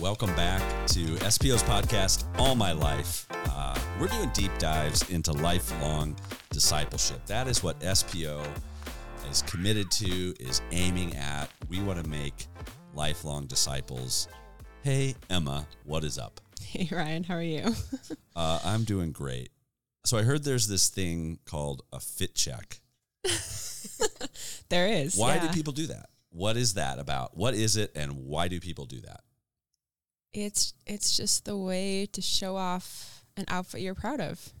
Welcome back to SPO's podcast, All My Life. Uh, we're doing deep dives into lifelong discipleship. That is what SPO is committed to, is aiming at. We want to make lifelong disciples. Hey, Emma, what is up? Hey, Ryan, how are you? Uh, I'm doing great. So I heard there's this thing called a fit check. there is. Why yeah. do people do that? What is that about? What is it, and why do people do that? It's it's just the way to show off an outfit you're proud of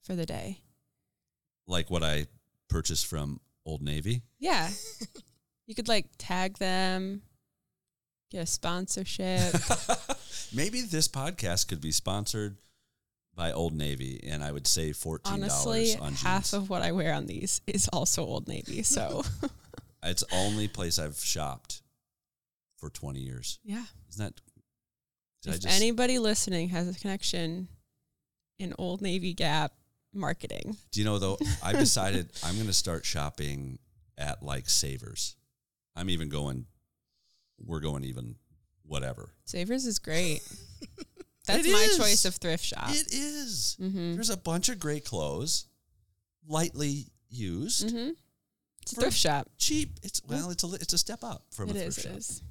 for the day. Like what I purchased from Old Navy. Yeah. you could like tag them, get a sponsorship. Maybe this podcast could be sponsored by Old Navy, and I would save fourteen dollars Honestly, on jeans. half of what I wear on these is also Old Navy. So it's the only place I've shopped for twenty years. yeah. Isn't that? If just, anybody listening has a connection in Old Navy Gap marketing, do you know though? I've decided I'm going to start shopping at like Savers. I'm even going. We're going even whatever. Savers is great. That's It my is. choice of thrift shop. It is. mm-hmm. There's a bunch of great clothes, lightly used, Mm-hmm. It's a thrift shop. cheap. It's well, it's a li- it's a step up from It a thrift It shop. is.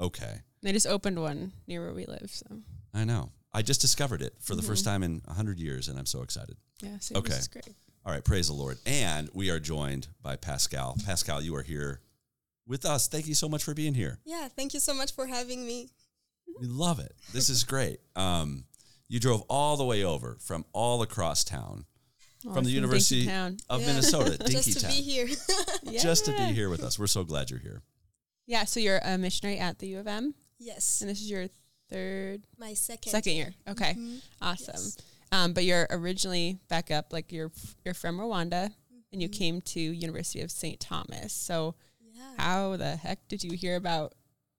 Okay, They just opened one near where we live. So I know. I just discovered it for the first Mhm. time in hundred years, and I'm so excited. yeah, Savers Okay. is great. All right, praise the Lord. And we are joined by Pascale. Pascale, you are here with us. Thank you so much for being here. Yeah, thank you so much for having me. We love it. This is great. Um, you drove all the way over from all across town, Oh, from the University Town. of Yeah. Minnesota, Just to be here. just to be here with us. We're so glad you're here. Yeah, so you're a missionary at the U of M, yes, and this is your third, my second. second year. Okay, Mhm. awesome. Yes. Um, but you're originally back up, like you're you're from Rwanda, and you Mhm. came to University of St. Thomas. So Yeah. how the heck did you hear about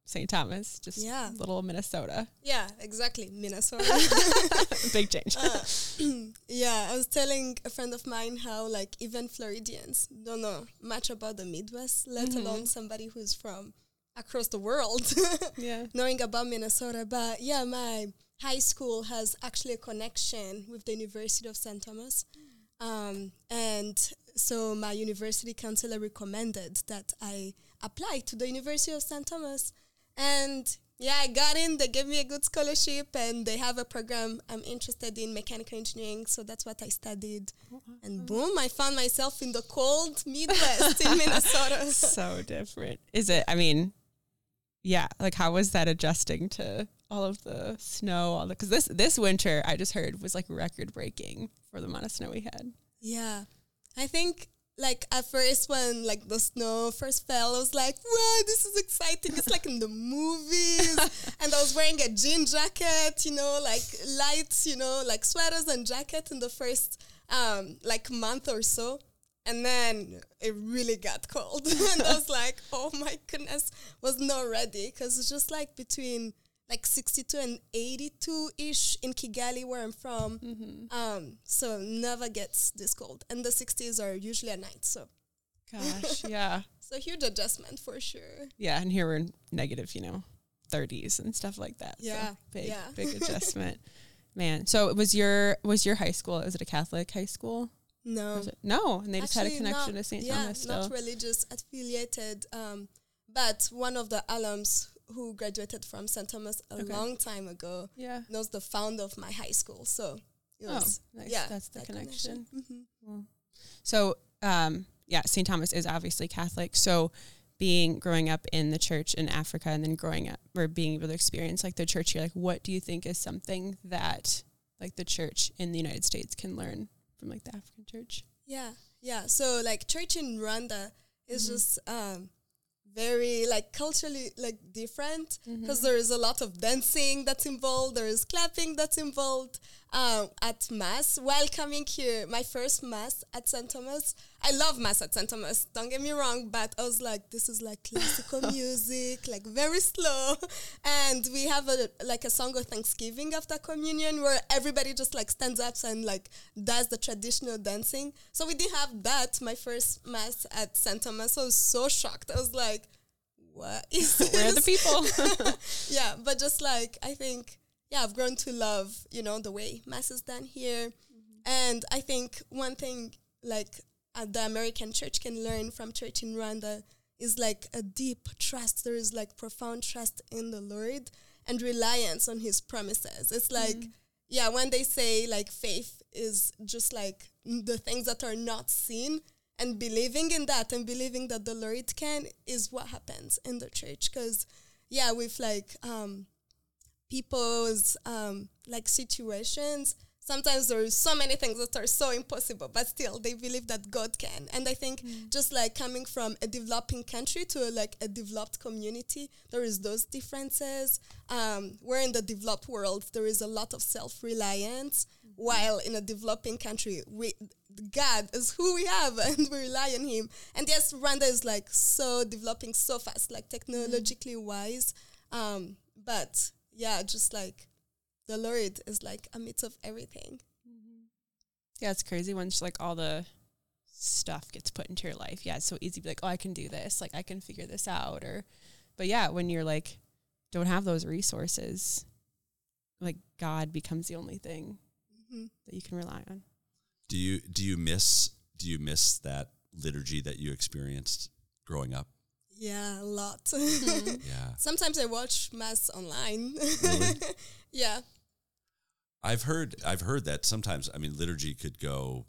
St. Thomas? Just Yeah. little Minnesota. Yeah, exactly. Minnesota. Big change. Uh, yeah, I was telling a friend of mine how like even Floridians don't know much about the Midwest, let Mhm. alone somebody who's from across the world yeah. knowing about Minnesota. But yeah, my high school has actually a connection with the University of St. Thomas. Um, and so my university counselor recommended that I apply to the University of St. Thomas. And yeah, I got in. They gave me a good scholarship, and they have a program I'm interested in mechanical engineering. So that's what I studied. And boom, I found myself in the cold Midwest in Minnesota. so different. Is it? I mean, yeah. Like, how was that adjusting to all of the snow? All the because this this winter I just heard was like record breaking for the amount of snow we had. Yeah. I think like at first when like the snow first fell, I was like, wow, this is exciting. It's like in the movies. and I was wearing a jean jacket, you know, like lights, you know, like sweaters and jacket in the first um like month or so. And then it really got cold. and I was like, oh my goodness, was not ready because it's just like between like 62 and 82 ish in Kigali, where I'm from. Mm-hmm. Um, so never gets this cold, and the 60s are usually at night. So Gosh, yeah, so huge adjustment for sure. yeah. And here we're in negative, you know, thirties and stuff like that. so Yeah, big yeah. big adjustment. Man, so was your was your high school? Was it a Catholic high school? No, No, and they just had a connection not- to St. yeah, Thomas still. not religious affiliated. Um, but one of the alums who graduated from St. Thomas a Okay. long time ago yeah. knows the founder of my high school. So it Oh, nice. yeah, That's the that connection. Mhm. So, um, yeah, St. Thomas is obviously Catholic. So, being growing up in the church in Africa and then growing up or being able to experience like the church here, like what do you think is something that like the church in the United States can learn from like the African church? Yeah, yeah. So like church in Rwanda is Mhm. just um, very like culturally like different Mm-hmm. because there is a lot of dancing that's involved. There is clapping that's involved um, at mass. While coming here, my first mass at St. Thomas, I love Mass at St. Thomas. Don't get me wrong, but I was like, this is like classical music, like very slow. And we have a like a song of Thanksgiving after communion where everybody just like stands up and like does the traditional dancing. So we didn't have that. My first Mass at St. Thomas. I was so shocked. I was like, what is this? Where are the people? yeah, but just like I think, yeah, I've grown to love, you know, the way mass is done here. Mm-hmm. And I think one thing like uh, the American church can learn from church in Rwanda is like a deep trust. There is like profound trust in the Lord and reliance on his promises. It's like, yeah, when they say like faith is just like the things that are not seen and believing in that and believing that the Lord can is what happens in the church. Because, yeah, with like um, people's um, like situations, sometimes there are so many things that are so impossible, but still they believe that God can. And I think just like coming from a developing country to a, like a developed community, there is those differences. Um, where in the developed world there is a lot of self reliance, while in a developing country we God is who we have and we rely on Him. And yes, Rwanda is like so developing so fast, like technologically wise. Um, but yeah, just like the Lord is like amidst of everything. yeah, it's crazy when just like all the stuff gets put into your life. Yeah, it's so easy to be like, oh, I can do this. Like I can figure this out. Or, but yeah, when you're like, don't have those resources, like God becomes the only thing Mhm. that you can rely on. Do you do you miss do you miss that liturgy that you experienced growing up? Yeah, a lot. Yeah. Sometimes I watch mass online. Really? yeah. I've heard I've heard that sometimes I mean liturgy could go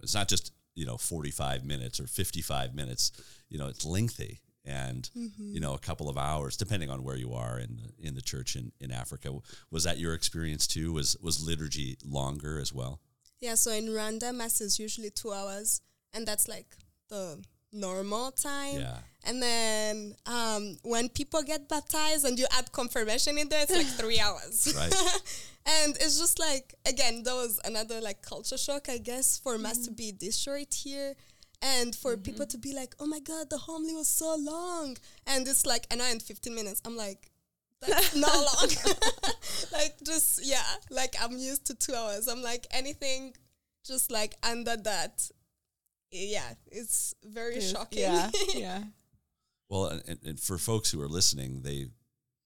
it's not just, you know, 45 minutes or 55 minutes, you know, it's lengthy and mm-hmm. you know a couple of hours depending on where you are in the, in the church in, in Africa. Was that your experience too? Was was liturgy longer as well? Yeah, so in Rwanda, mass is usually two hours, and that's like the normal time. Yeah. And then um, when people get baptized and you add confirmation in there, it's like three hours. Right. and it's just like, again, that was another like culture shock, I guess, for mass to be this short here. And for people to be like, oh my God, the homily was so long. And it's like an hour and 15 minutes. I'm like, that's not long. like, just, yeah, like I'm used to two hours. I'm like, anything just like under that, yeah, it's very Is- shocking. Yeah. yeah. Well, and, and for folks who are listening, they,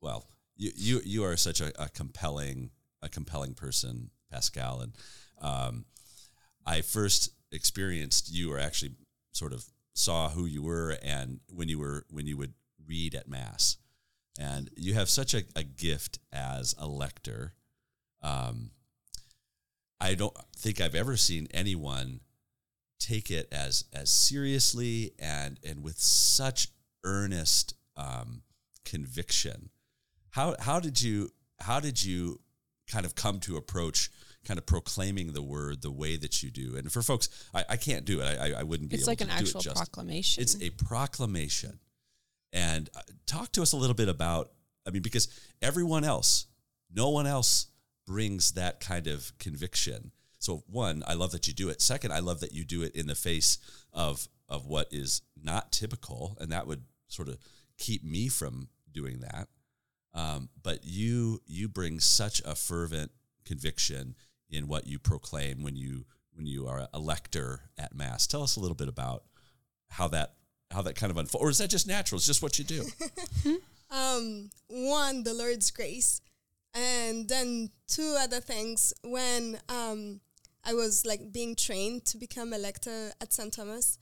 well, you you, you are such a, a compelling a compelling person, Pascale, and um, I first experienced you, or actually sort of saw who you were, and when you were when you would read at mass, and you have such a, a gift as a lector. Um, I don't think I've ever seen anyone take it as as seriously and and with such earnest um, conviction. How how did you how did you kind of come to approach kind of proclaiming the word the way that you do? And for folks, I, I can't do it. I, I- wouldn't be It's able like to an do it actual proclamation. It's a proclamation. And uh, talk to us a little bit about, I mean, because everyone else, no one else brings that kind of conviction. So one, I love that you do it. Second, I love that you do it in the face of of what is not typical, and that would sort of keep me from doing that. Um, but you you bring such a fervent conviction in what you proclaim when you when you are a lector at mass. Tell us a little bit about how that how that kind of unfolds, or is that just natural? It's just what you do. um, one, the Lord's grace, and then two other things. When um, I was like being trained to become a lector at St. Thomas,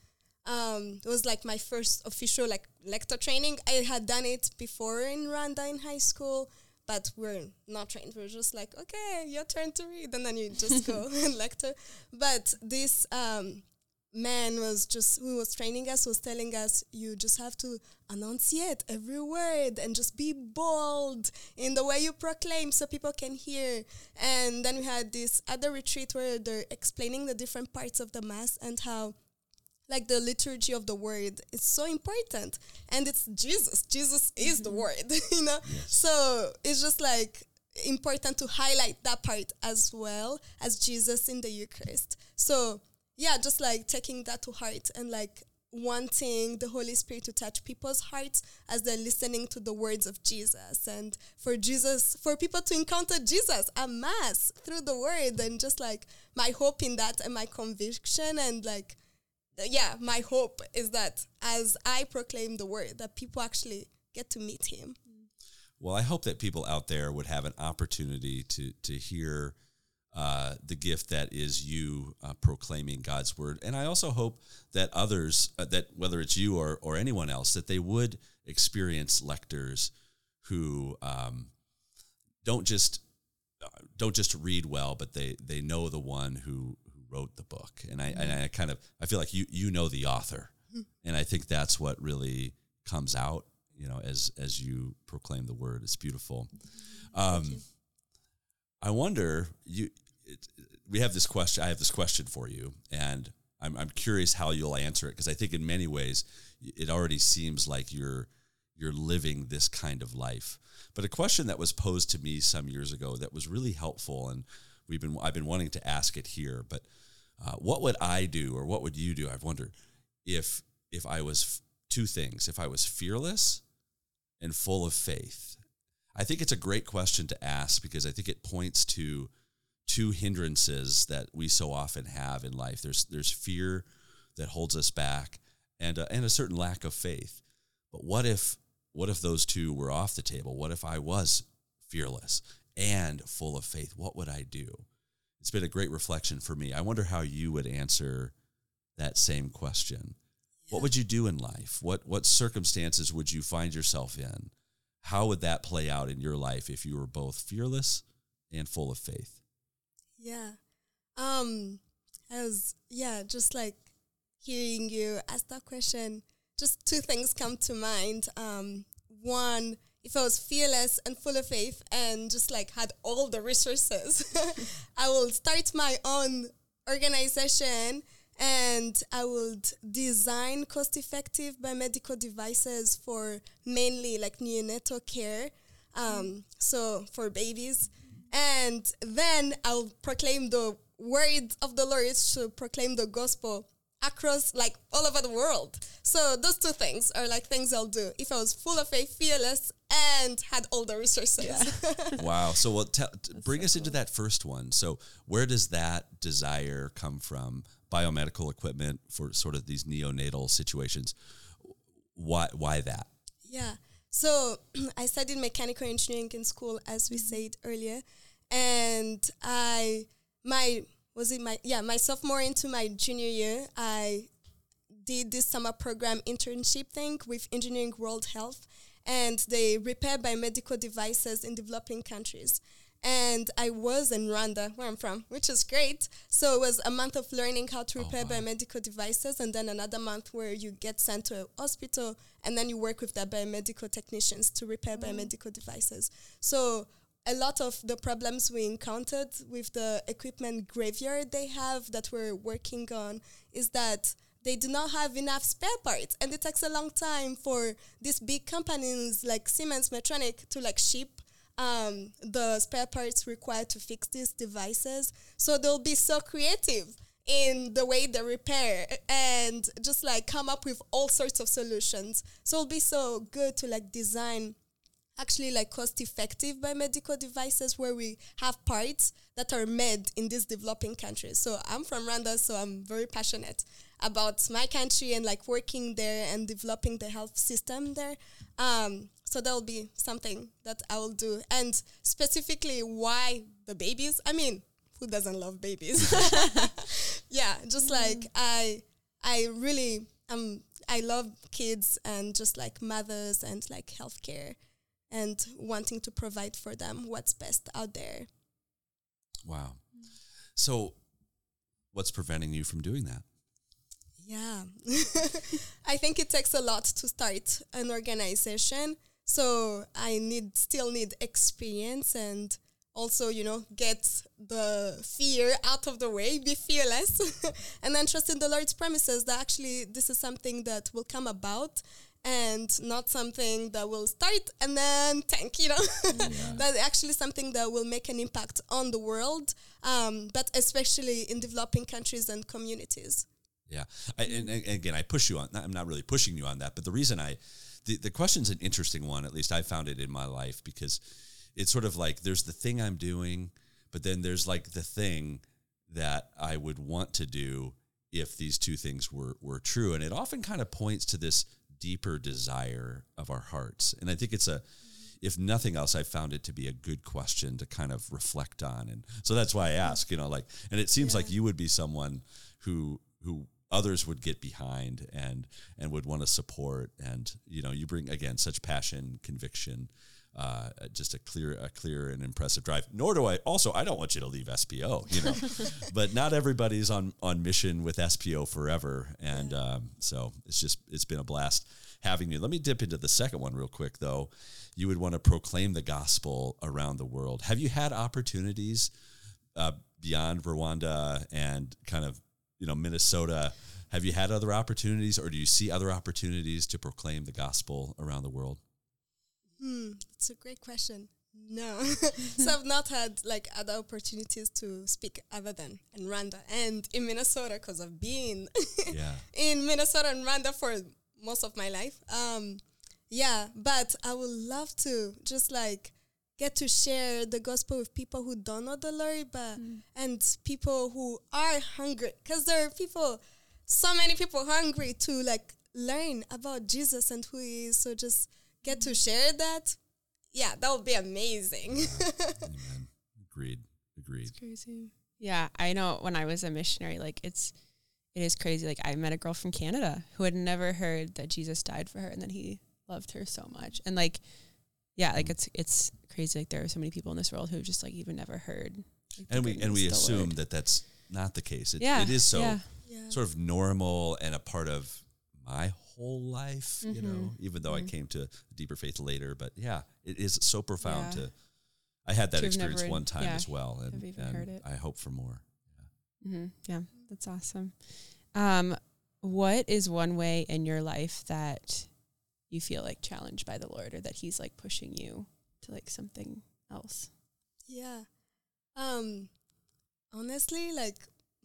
um, it was like my first official like lector training. I had done it before in Rwanda in high school, but we're not trained. We're just like, okay, your turn to read, and then you just go and lecture. But this um, man was just who was training us was telling us you just have to enunciate every word and just be bold in the way you proclaim so people can hear. And then we had this other retreat where they're explaining the different parts of the mass and how like the liturgy of the word is so important. And it's jesus. Jesus is the mm-hmm. word you know? So it's just like important to highlight that part as well as jesus in the eucharist. So yeah, just like taking that to heart and like wanting the Holy Spirit to touch people's hearts as they're listening to the words of Jesus and for Jesus, for people to encounter Jesus a mass through the word and just like my hope in that and my conviction and like, yeah, my hope is that as I proclaim the word, that people actually get to meet him. Well, I hope that people out there would have an opportunity to to hear uh, the gift that is you uh, proclaiming God's word, and I also hope that others, uh, that whether it's you or or anyone else, that they would experience lectors who um, don't just uh, don't just read well, but they they know the one who who wrote the book, and I and I kind of I feel like you you know the author, and I think that's what really comes out you know, as as you proclaim the word. It's beautiful. Um, I wonder you. We have this question. I have this question for you, and I'm I'm curious how you'll answer it because I think in many ways it already seems like you're you're living this kind of life. But a question that was posed to me some years ago that was really helpful, and we've been I've been wanting to ask it here. But uh, what would I do, or what would you do? I've wondered if if I was two things. If I was fearless and full of faith? I think it's a great question to ask because I think it points to two hindrances that we so often have in life. There's there's fear that holds us back and uh, and a certain lack of faith. But what if what if those two were off the table? What if I was fearless and full of faith? What would I do? It's been a great reflection for me. I wonder how you would answer that same question. What would you do in life? What what circumstances would you find yourself in? How would that play out in your life if you were both fearless and full of faith? Yeah. Um I was yeah, just like hearing you ask that question, just two things come to mind. Um one, if I was fearless and full of faith and just like had all the resources, I will start my own organization and I would design cost effective biomedical devices for mainly like neonatal care, um, so for babies. And then I'll proclaim the words of the Lord to proclaim the gospel across like all over the world. So those two things are like things I'll do if I was full of faith, fearless, and had all the resources. Yeah. wow. So, well, t- bring so us cool. into that first one. So, where does that desire come from? Biomedical equipment for sort of these neonatal situations. Why? Why that? Yeah. So, I studied mechanical engineering in school, as we mm-hmm. said earlier, and I my was it my yeah my sophomore into my junior year I did this summer program internship thing with Engineering World Health, and they repair biomedical devices in developing countries. And I was in Rwanda, where I'm from, which is great. So it was a month of learning how to oh, repair oh, wow. biomedical devices, and then another month where you get sent to a hospital, and then you work with the biomedical technicians to repair mm. biomedical devices. So a lot of the problems we encountered with the equipment graveyard they have that we're working on is that they do not have enough spare parts and it takes a long time for these big companies like Siemens Medtronic to like ship um, the spare parts required to fix these devices. So they'll be so creative in the way they repair and just like come up with all sorts of solutions. So it'll be so good to like design actually like cost effective biomedical devices where we have parts that are made in these developing countries. So I'm from Rwanda, so I'm very passionate about my country and like working there and developing the health system there. Um, so that'll be something that I will do. And specifically, why the babies? I mean, who doesn't love babies? yeah, just mm. like I, I really um, I love kids and just like mothers and like healthcare and wanting to provide for them what's best out there. Wow. So, what's preventing you from doing that? Yeah. I think it takes a lot to start an organization. So I need still need experience and also, you know, get the fear out of the way, be fearless, and then trust in the Lord's promises that actually this is something that will come about and not something that will start and then tank, you know, but actually something that will make an impact on the world, um, but especially in developing countries and communities. Yeah, I, and, and again, I push you on. I'm not really pushing you on that, but the reason I, the the question's an interesting one. At least I found it in my life because it's sort of like there's the thing I'm doing, but then there's like the thing that I would want to do if these two things were were true, and it often kind of points to this deeper desire of our hearts. And I think it's a, if nothing else, I found it to be a good question to kind of reflect on. And so that's why I ask, you know, like, and it seems yeah. like you would be someone who, who others would get behind and, and would want to support. And, you know, you bring again, such passion, conviction, uh, just a clear, a clear and impressive drive. Nor do I. Also, I don't want you to leave SPO. You know, but not everybody's on on mission with SPO forever, and um, so it's just it's been a blast having you. Let me dip into the second one real quick, though. You would want to proclaim the gospel around the world. Have you had opportunities uh, beyond Rwanda and kind of you know Minnesota? Have you had other opportunities, or do you see other opportunities to proclaim the gospel around the world? Hmm, it's a great question. No. so I've not had like other opportunities to speak other than in Rwanda and in Minnesota because I've been yeah. in Minnesota and Rwanda for most of my life. Um, yeah, but I would love to just like get to share the gospel with people who don't know the Lord, but mm. and people who are hungry because there are people, so many people hungry to like learn about Jesus and who He is. So just get to share that, yeah, that would be amazing. Amen. Agreed. Agreed. It's crazy. Yeah, I know when I was a missionary, like it's it is crazy. Like I met a girl from Canada who had never heard that Jesus died for her and that he loved her so much. And like yeah, like it's it's crazy. Like there are so many people in this world who have just like even never heard. Like, and we and we assume Lord. that that's not the case. It, yeah, it is so yeah. sort of normal and a part of my whole life, mm-hmm. you know, even though mm-hmm. I came to deeper faith later. But yeah, it is so profound yeah. to. I had that experience never, one time yeah, as well, and, and I hope for more. Yeah. Mm-hmm. yeah, that's awesome. Um, what is one way in your life that you feel like challenged by the Lord, or that He's like pushing you to like something else? Yeah. Um, honestly, like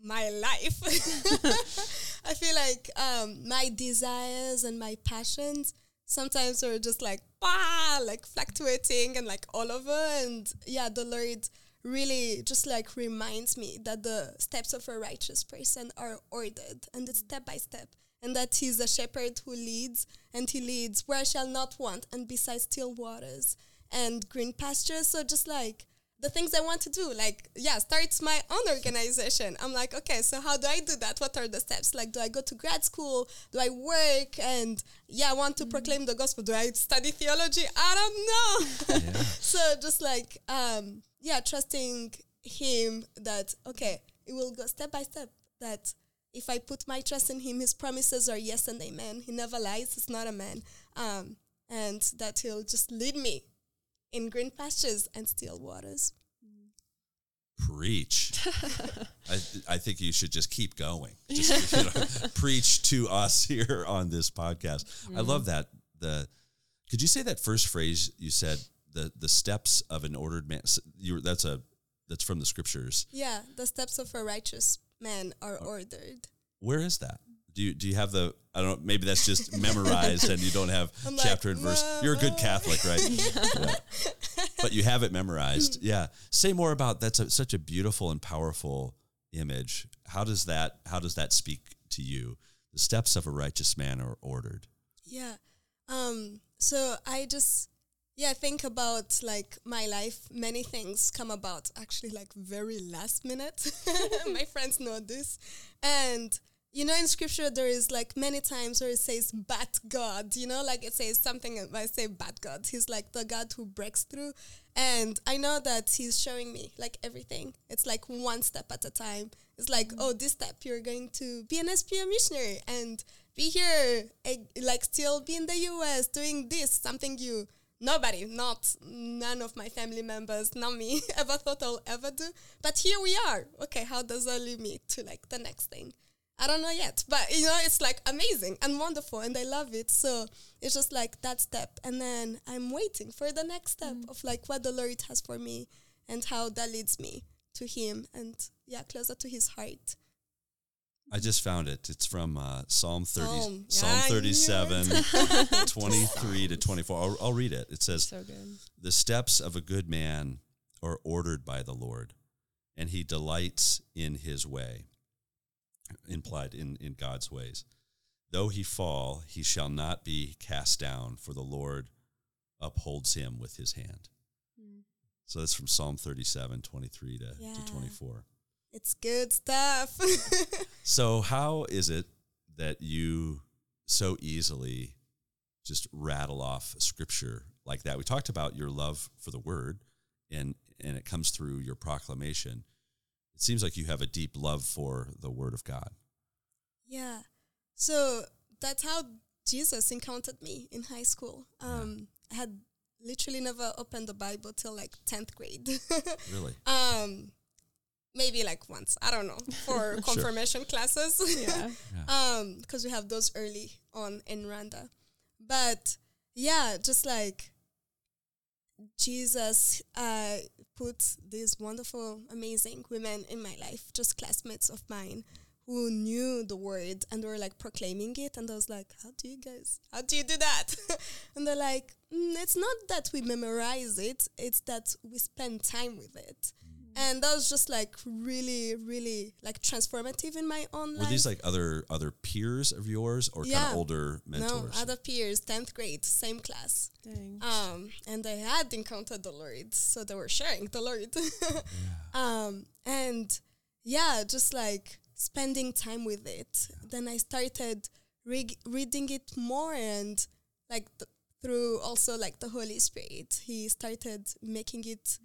my life. I feel like um, my desires and my passions sometimes are just like bah, like fluctuating and like all over. And yeah, the Lord really just like reminds me that the steps of a righteous person are ordered and it's step by step. And that he's a shepherd who leads, and he leads where I shall not want, and beside still waters and green pastures. So just like the things I want to do. Like, yeah, starts my own organization. I'm like, okay, so how do I do that? What are the steps? Like, do I go to grad school? Do I work? And yeah, I want to mm-hmm. proclaim the gospel. Do I study theology? I don't know. Yeah. so just like, um, yeah, trusting him that, okay, it will go step by step. That if I put my trust in him, his promises are yes and amen. He never lies. He's not a man. Um, and that he'll just lead me in green pastures and still waters. Preach. I, I think you should just keep going. Just you know, preach to us here on this podcast. Mm-hmm. I love that. The could you say that first phrase you said the the steps of an ordered man? You that's a that's from the scriptures. Yeah, the steps of a righteous man are ordered. Where is that? Do you do you have the I don't know maybe that's just memorized and you don't have I'm chapter like, and verse. You're a good Catholic, right? yeah. But you have it memorized. Yeah. Say more about that's a, such a beautiful and powerful image. How does that how does that speak to you? The steps of a righteous man are ordered. Yeah. Um so I just yeah, think about like my life. Many things come about actually like very last minute. my friends know this. And you know in scripture there is like many times where it says but god you know like it says something i say but god he's like the god who breaks through and i know that he's showing me like everything it's like one step at a time it's like mm-hmm. oh this step you're going to be an SPO missionary and be here eh, like still be in the us doing this something you nobody not none of my family members not me ever thought i'll ever do but here we are okay how does that lead me to like the next thing I don't know yet, but you know, it's like amazing and wonderful, and I love it. So it's just like that step, and then I'm waiting for the next step Mm. of like what the Lord has for me and how that leads me to Him and yeah, closer to His heart. I just found it. It's from uh, Psalm 30, Psalm. Psalm Yeah, 37, 23 to 24. I'll, I'll read it. It says, So. The steps of a good man are ordered by the Lord, and he delights in his way. Implied in, in God's ways. Though he fall, he shall not be cast down, for the Lord upholds him with his hand. Mm. So that's from Psalm 37, 23 to, Yeah. to 24. It's good stuff. So, how is it that you so easily just rattle off scripture like that? We talked about your love for the word, and and it comes through your proclamation. It seems like you have a deep love for the word of God. Yeah. So that's how Jesus encountered me in high school. Um, I had literally never opened the Bible till like 10th grade. Really, um, maybe like once, I don't know, for confirmation classes. Yeah. um, because we have those early on in Rwanda. But yeah, just like Jesus uh, put these wonderful, amazing women in my life, just classmates of mine who knew the word and were like proclaiming it. And I was like, how do you guys, how do you do that? and they're like, mm, it's not that we memorize it, it's that we spend time with it. And that was just like really, really like transformative in my own were life. these like other other peers of yours, or kind of older mentors no, other peers, 10th grade, same class. Dang. Um, and i had encountered the Lord, so they were sharing the Lord. um, and yeah, just like spending time with it. Then I started re- reading it more and like th- through also like the Holy Spirit, He started making it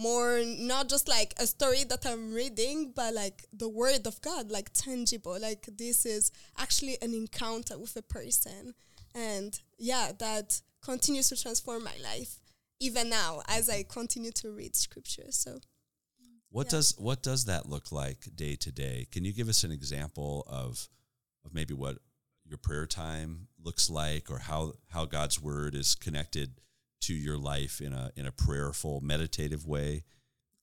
more not just like a story that I'm reading, but like the word of God, like tangible. Like this is actually an encounter with a person. And yeah, that continues to transform my life even now as I continue to read scripture. So What Yeah. does what does that look like day to day? Can you give us an example of of maybe what your prayer time looks like or how how God's word is connected to your life in a in a prayerful meditative way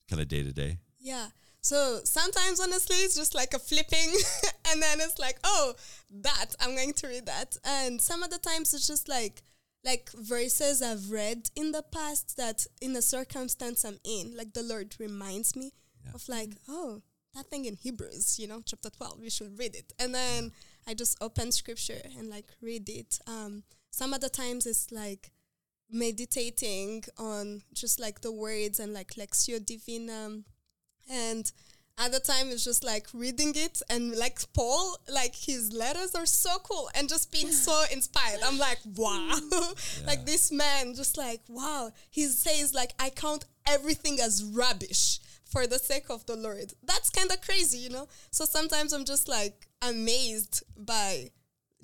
kind of day to day? Yeah. So sometimes, honestly, it's just like a flipping, and then it's like, oh, that I'm going to read that. And some other times, it's just like like verses I've read in the past that in a circumstance I'm in, like the Lord reminds me Yeah. of like, oh, that thing in Hebrews, you know, chapter twelve, we should read it. And then I just open scripture and like read it. Um, some other times it's like meditating on just like the words and like Lectio Divina. And at the time it's just like reading it and like paul like his letters are so cool and just being so inspired. I'm like wow. Like this man just like wow. He says like i count everything as rubbish for the sake of the lord. That's kind of crazy you know? So sometimes i'm just like amazed by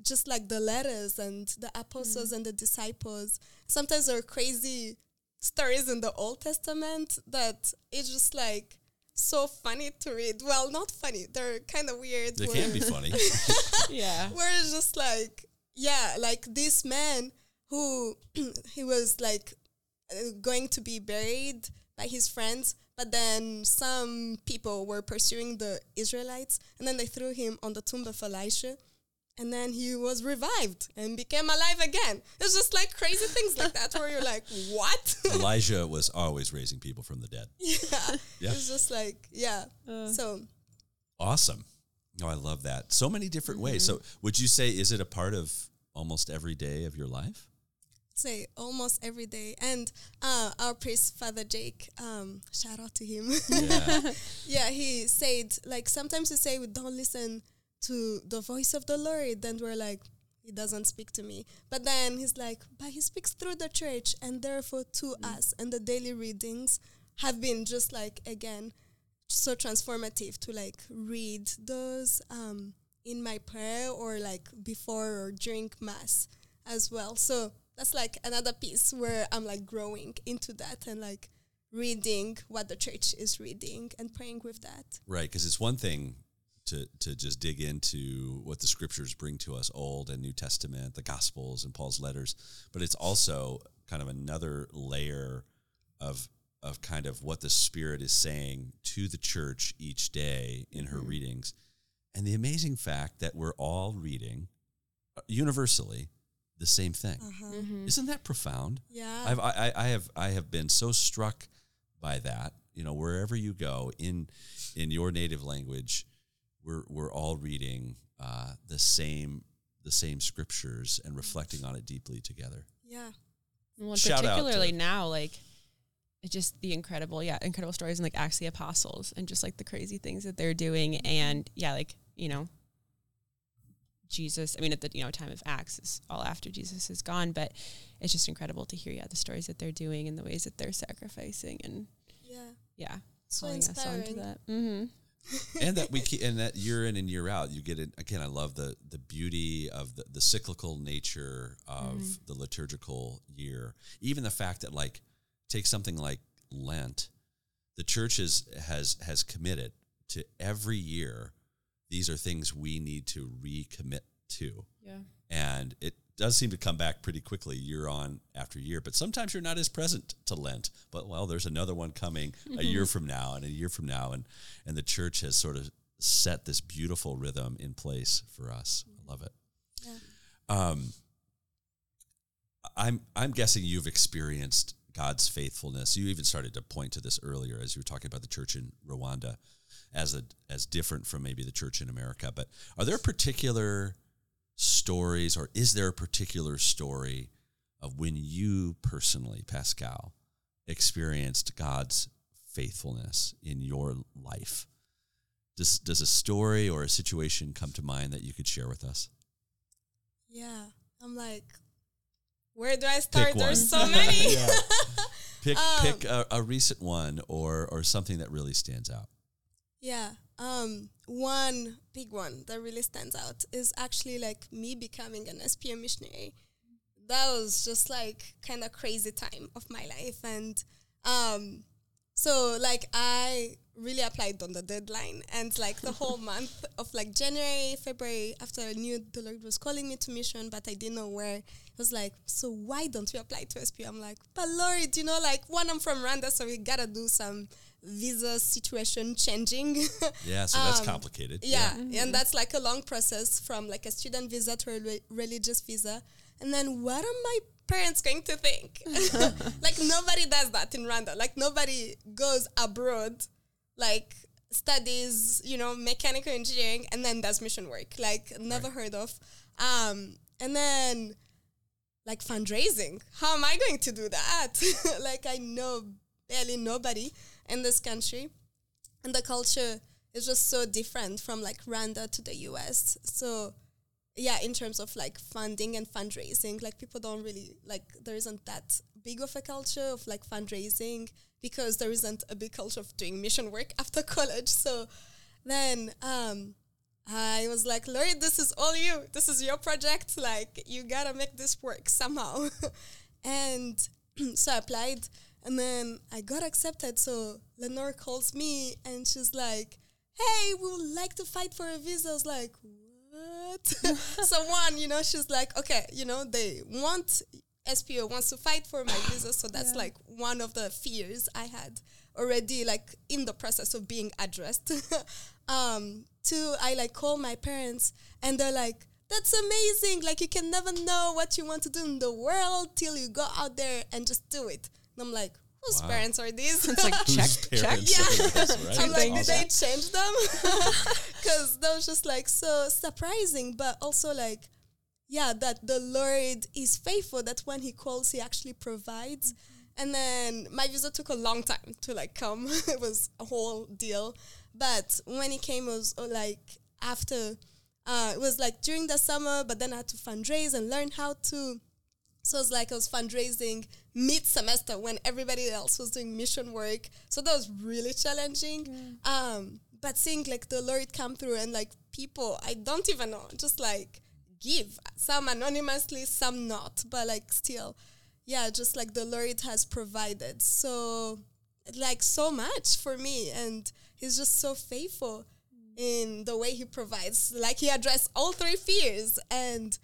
just like the letters and the apostles and the disciples sometimes there are crazy stories in the old testament that it's just like so funny to read. Well, not funny. They're kind of weird. They can be funny. yeah. Where it's just like, yeah, like this man who he was like uh, going to be buried by his friends, but then some people were pursuing the Israelites, and then they threw him on the tomb of Elisha. And then he was revived and became alive again. It's just like crazy things like that where you're like, what? Elijah was always raising people from the dead. yeah. Yeah. It's just like, yeah. Uh, So Awesome. Oh, I love that. So many different ways. So, would you say is it a part of almost every day of your life? say almost every day. And uh, our priest, Father Jake, um, shout out to him. Yeah. yeah, he said like sometimes we say we don't listen to the voice of the Lord, then we're like, he doesn't speak to me. But then he's like, but he speaks through the church and therefore to us. And the daily readings have been just like again so transformative to like read those um, in my prayer or like before or during mass as well. So that's like another piece where I'm like growing into that and like reading what the church is reading and praying with that. Right, because it's one thing to to just dig into what the scriptures bring to us, Old and New Testament, the Gospels and Paul's letters, but it's also kind of another layer of of kind of what the Spirit is saying to the church each day in her Mhm. readings, and the amazing fact that we're all reading uh, universally the same thing. Uh-huh. Mhm. Isn't that profound? Yeah. I've, I, I- I have I have been so struck by that. You know, wherever you go in in your native language, we're we're all reading uh, the same the same scriptures and reflecting on it deeply together. yeah. Well, Shout out particularly to- now, like it's just the incredible, yeah, incredible stories and like Acts of the Apostles and just like the crazy things that they're doing. And yeah, like, you know, Jesus, I mean, at the, you know, time of Acts is all after Jesus is gone, but it's just incredible to hear, yeah, the stories that they're doing and the ways that they're sacrificing and Yeah. yeah, So calling us onto inspiring. that. Mm-hmm. And that we keep, and that year in and year out, you get it again. I love the the beauty of the, the cyclical nature of Mhm. the liturgical year. Even the fact that like take something like Lent, the church is, has has committed to every year. These are things we need to recommit to, Yeah. and it does seem to come back pretty quickly year on after year. But sometimes you're not as present to Lent. But well, there's another one coming a year from now and a year from now, and and the church has sort of set this beautiful rhythm in place for us. I love it. Yeah. Um, I'm I'm guessing you've experienced God's faithfulness. You even started to point to this earlier as you were talking about the church in Rwanda as a as different from maybe the church in America. But are there particular stories, or is there a particular story of when you personally, Pascale, experienced God's faithfulness in your life? Does does a story or a situation come to mind that you could share with us? Yeah. I'm like, where do I start? There's so many. Yeah. Pick Um, pick a, a recent one or or something that really stands out. Yeah. Um, one big one that really stands out is actually like me becoming an SPM missionary. That was just like kind of crazy time of my life, and um, so like I really applied on the deadline, and like the whole month of like January, February, after I knew the Lord was calling me to mission, but I didn't know where. It was like, so why don't you apply to SPM? I'm like, but Lord, you know, like one, I'm from Rwanda, so we gotta do some visa situation changing. Yeah, so that's Um, complicated. yeah, and that's like a long process from like a student visa to a re- religious visa. And then what are my parents going to think? like nobody does that in Rwanda. Like nobody goes abroad, like studies, you know, mechanical engineering and then does mission work. Like never heard of. Um, and then like fundraising. How am I going to do that? like I know barely nobody in this country. And the culture is just so different from like Rwanda to the US. So yeah, in terms of like funding and fundraising, like people don't really like there isn't that big of a culture of like fundraising because there isn't a big culture of doing mission work after college. So then um I was like, Lord, this is all you. This is your project. Like, you gotta make this work somehow. and so I applied, and then I got accepted. So Lenore calls me, and she's like, Hey, we would like to fight for a visa. I was like, What? so, one, you know, she's like, Okay, you know, they want, SPO wants to fight for my visa. So that's Yeah. like one of the fears I had already, like, in the process of being addressed. um, two, I like call my parents and they're like, that's amazing. Like you can never know what you want to do in the world till you go out there and just do it. And I'm like, whose Wow. parents are these? It's like check, check. Yeah. are this, right? I'm like, did they change them? Because that was just like so surprising, but also like, yeah, that the Lord is faithful. That when He calls, He actually provides. And then my visa took a long time to like come. it was a whole deal, but when it came, it was uh, like after. Uh, it was like during the summer, but then I had to fundraise and learn how to. So it's like I was fundraising mid semester when everybody else was doing mission work. So that was really challenging. Um, but seeing like the Lord come through and like people I don't even know, just like give some anonymously, some not, but like still, yeah, just like the Lord has provided so like so much for me, and He's just so faithful. in the way he provides. Like he addressed all three fears and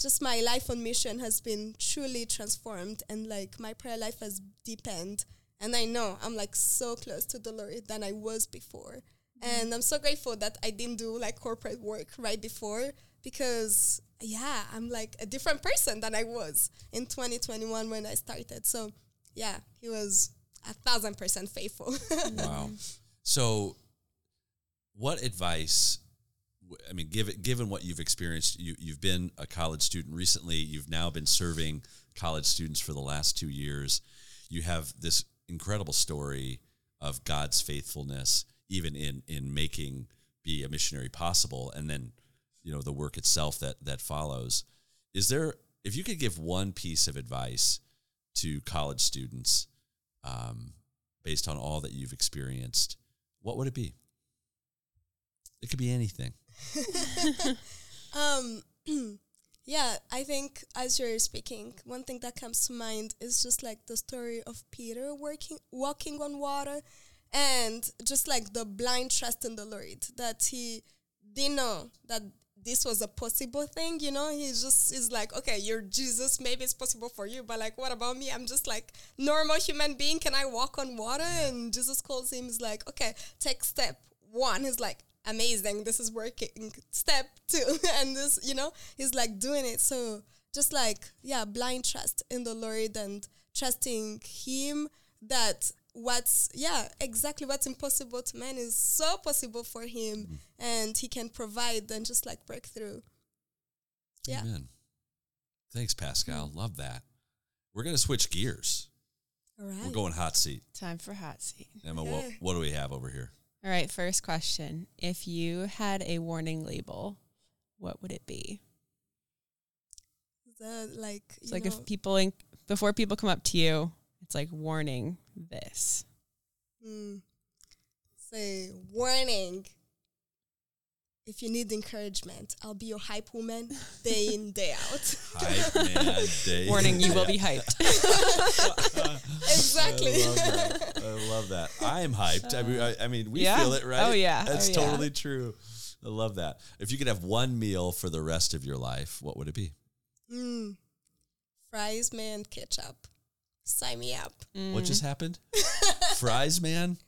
just my life on mission has been truly transformed and like my prayer life has deepened and I know I'm like so close to the Lord than I was before. Mm-hmm. And I'm so grateful that I didn't do like corporate work right before because yeah, I'm like a different person than I was in 2021 when I started. So yeah, he was a thousand percent faithful. wow. So, what advice? I mean, given given what you've experienced, you you've been a college student recently. You've now been serving college students for the last two years. You have this incredible story of God's faithfulness, even in in making be a missionary possible, and then you know the work itself that that follows. Is there if you could give one piece of advice to college students um, based on all that you've experienced, what would it be? It could be anything. Um, yeah, I think as you're speaking, one thing that comes to mind is just like the story of Peter working, walking on water, and just like the blind trust in the Lord that he didn't know that this was a possible thing, you know. He just is like, okay, you're Jesus, maybe it's possible for you, but like, what about me? I'm just like normal human being. Can I walk on water? And Jesus calls him, is like, okay, take step one. He's like, amazing, this is working. Step two, and this, you know, he's like doing it. So just like, yeah, blind trust in the Lord and trusting Him that what's yeah exactly what's impossible to man is so possible for him mm. and he can provide and just like breakthrough yeah. Amen. thanks Pascale. Mm. love that. We're gonna switch gears. All right. we're going hot seat. Time for hot seat. Emma what, what do we have over here all right first question if you had a warning label what would it be the, like it's like know, if people in, before people come up to you it's like warning this. Mm. Say warning. If you need encouragement, I'll be your hype woman day in, day out. hype man, day Warning, you will be hyped. exactly. I love that. I love that. I'm hyped. I mean, I, I mean we yeah. feel it, right? Oh, yeah. That's oh, totally yeah. true. I love that. If you could have one meal for the rest of your life, what would it be? Mm. Fries, man, ketchup. Sign me up. Mm. What just happened? fries, man?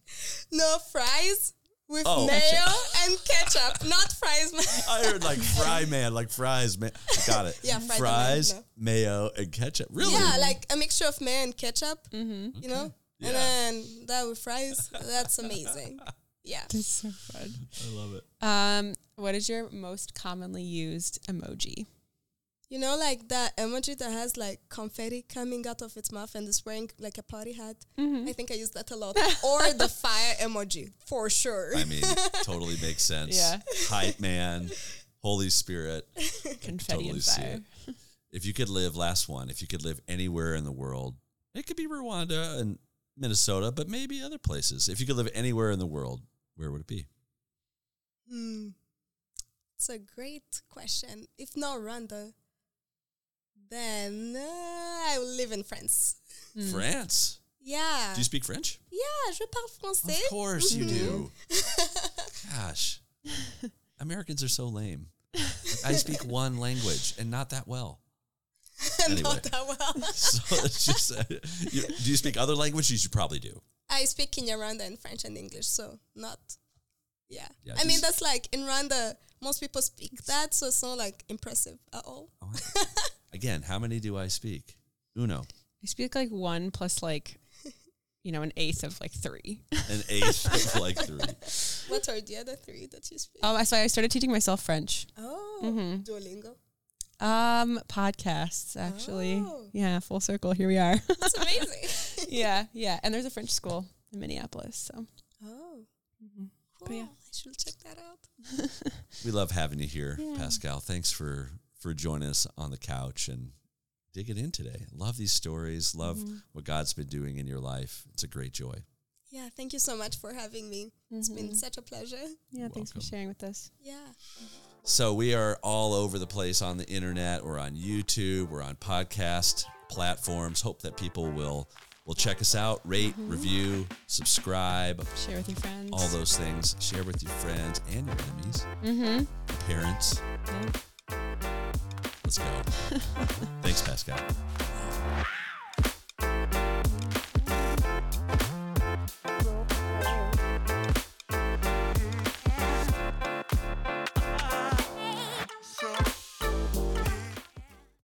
No, fries with oh. mayo and ketchup, not fries, man. I heard like fry man, like fries, man. Got it. Yeah, fries, fries no. mayo, and ketchup. Really? Yeah, like a mixture of mayo and ketchup. Mm-hmm. You know, yeah. and then that with fries. That's amazing. Yeah, that's so fun. I love it. Um, what is your most commonly used emoji? You know, like that emoji that has like confetti coming out of its mouth and is wearing like a party hat. Mm-hmm. I think I use that a lot. or the fire emoji for sure. I mean, totally makes sense. Yeah. Hype man, Holy Spirit. Confetti totally and fire. If you could live, last one, if you could live anywhere in the world, it could be Rwanda and Minnesota, but maybe other places. If you could live anywhere in the world, where would it be? Hmm. It's a great question. If not Rwanda, then uh, I will live in France. Mm. France? Yeah. Do you speak French? Yeah, je parle français. Of course you do. Gosh. Americans are so lame. I speak one language and not that well. Anyway. not that well. so it's just, uh, you, do you speak other languages? You probably do. I speak Kinyarwanda and French and English, so not. Yeah. yeah I mean, that's like in Rwanda, most people speak that, so it's not like impressive at all. Oh, Again, how many do I speak? Uno. I speak like one plus like, you know, an eighth of like three. An eighth of like three. What are the other three that you speak? Um, so I started teaching myself French. Oh, mm-hmm. Duolingo. Um, podcasts actually. Oh. Yeah, full circle. Here we are. That's amazing. yeah, yeah, and there's a French school in Minneapolis. So. Oh. Mm-hmm. Cool. yeah. I should check that out. we love having you here, yeah. Pascale. Thanks for for joining us on the couch and digging in today. Love these stories. Love mm-hmm. what God's been doing in your life. It's a great joy. Yeah, thank you so much for having me. Mm-hmm. It's been mm-hmm. such a pleasure. Yeah, You're thanks welcome. for sharing with us. Yeah. So we are all over the place on the internet. We're on YouTube. We're on podcast platforms. Hope that people will will check us out, rate, review, subscribe, Share with your friends. all those things. Share with your friends and your enemies, Mm-hmm. parents. Yeah. Let's go. Thanks, Pascale.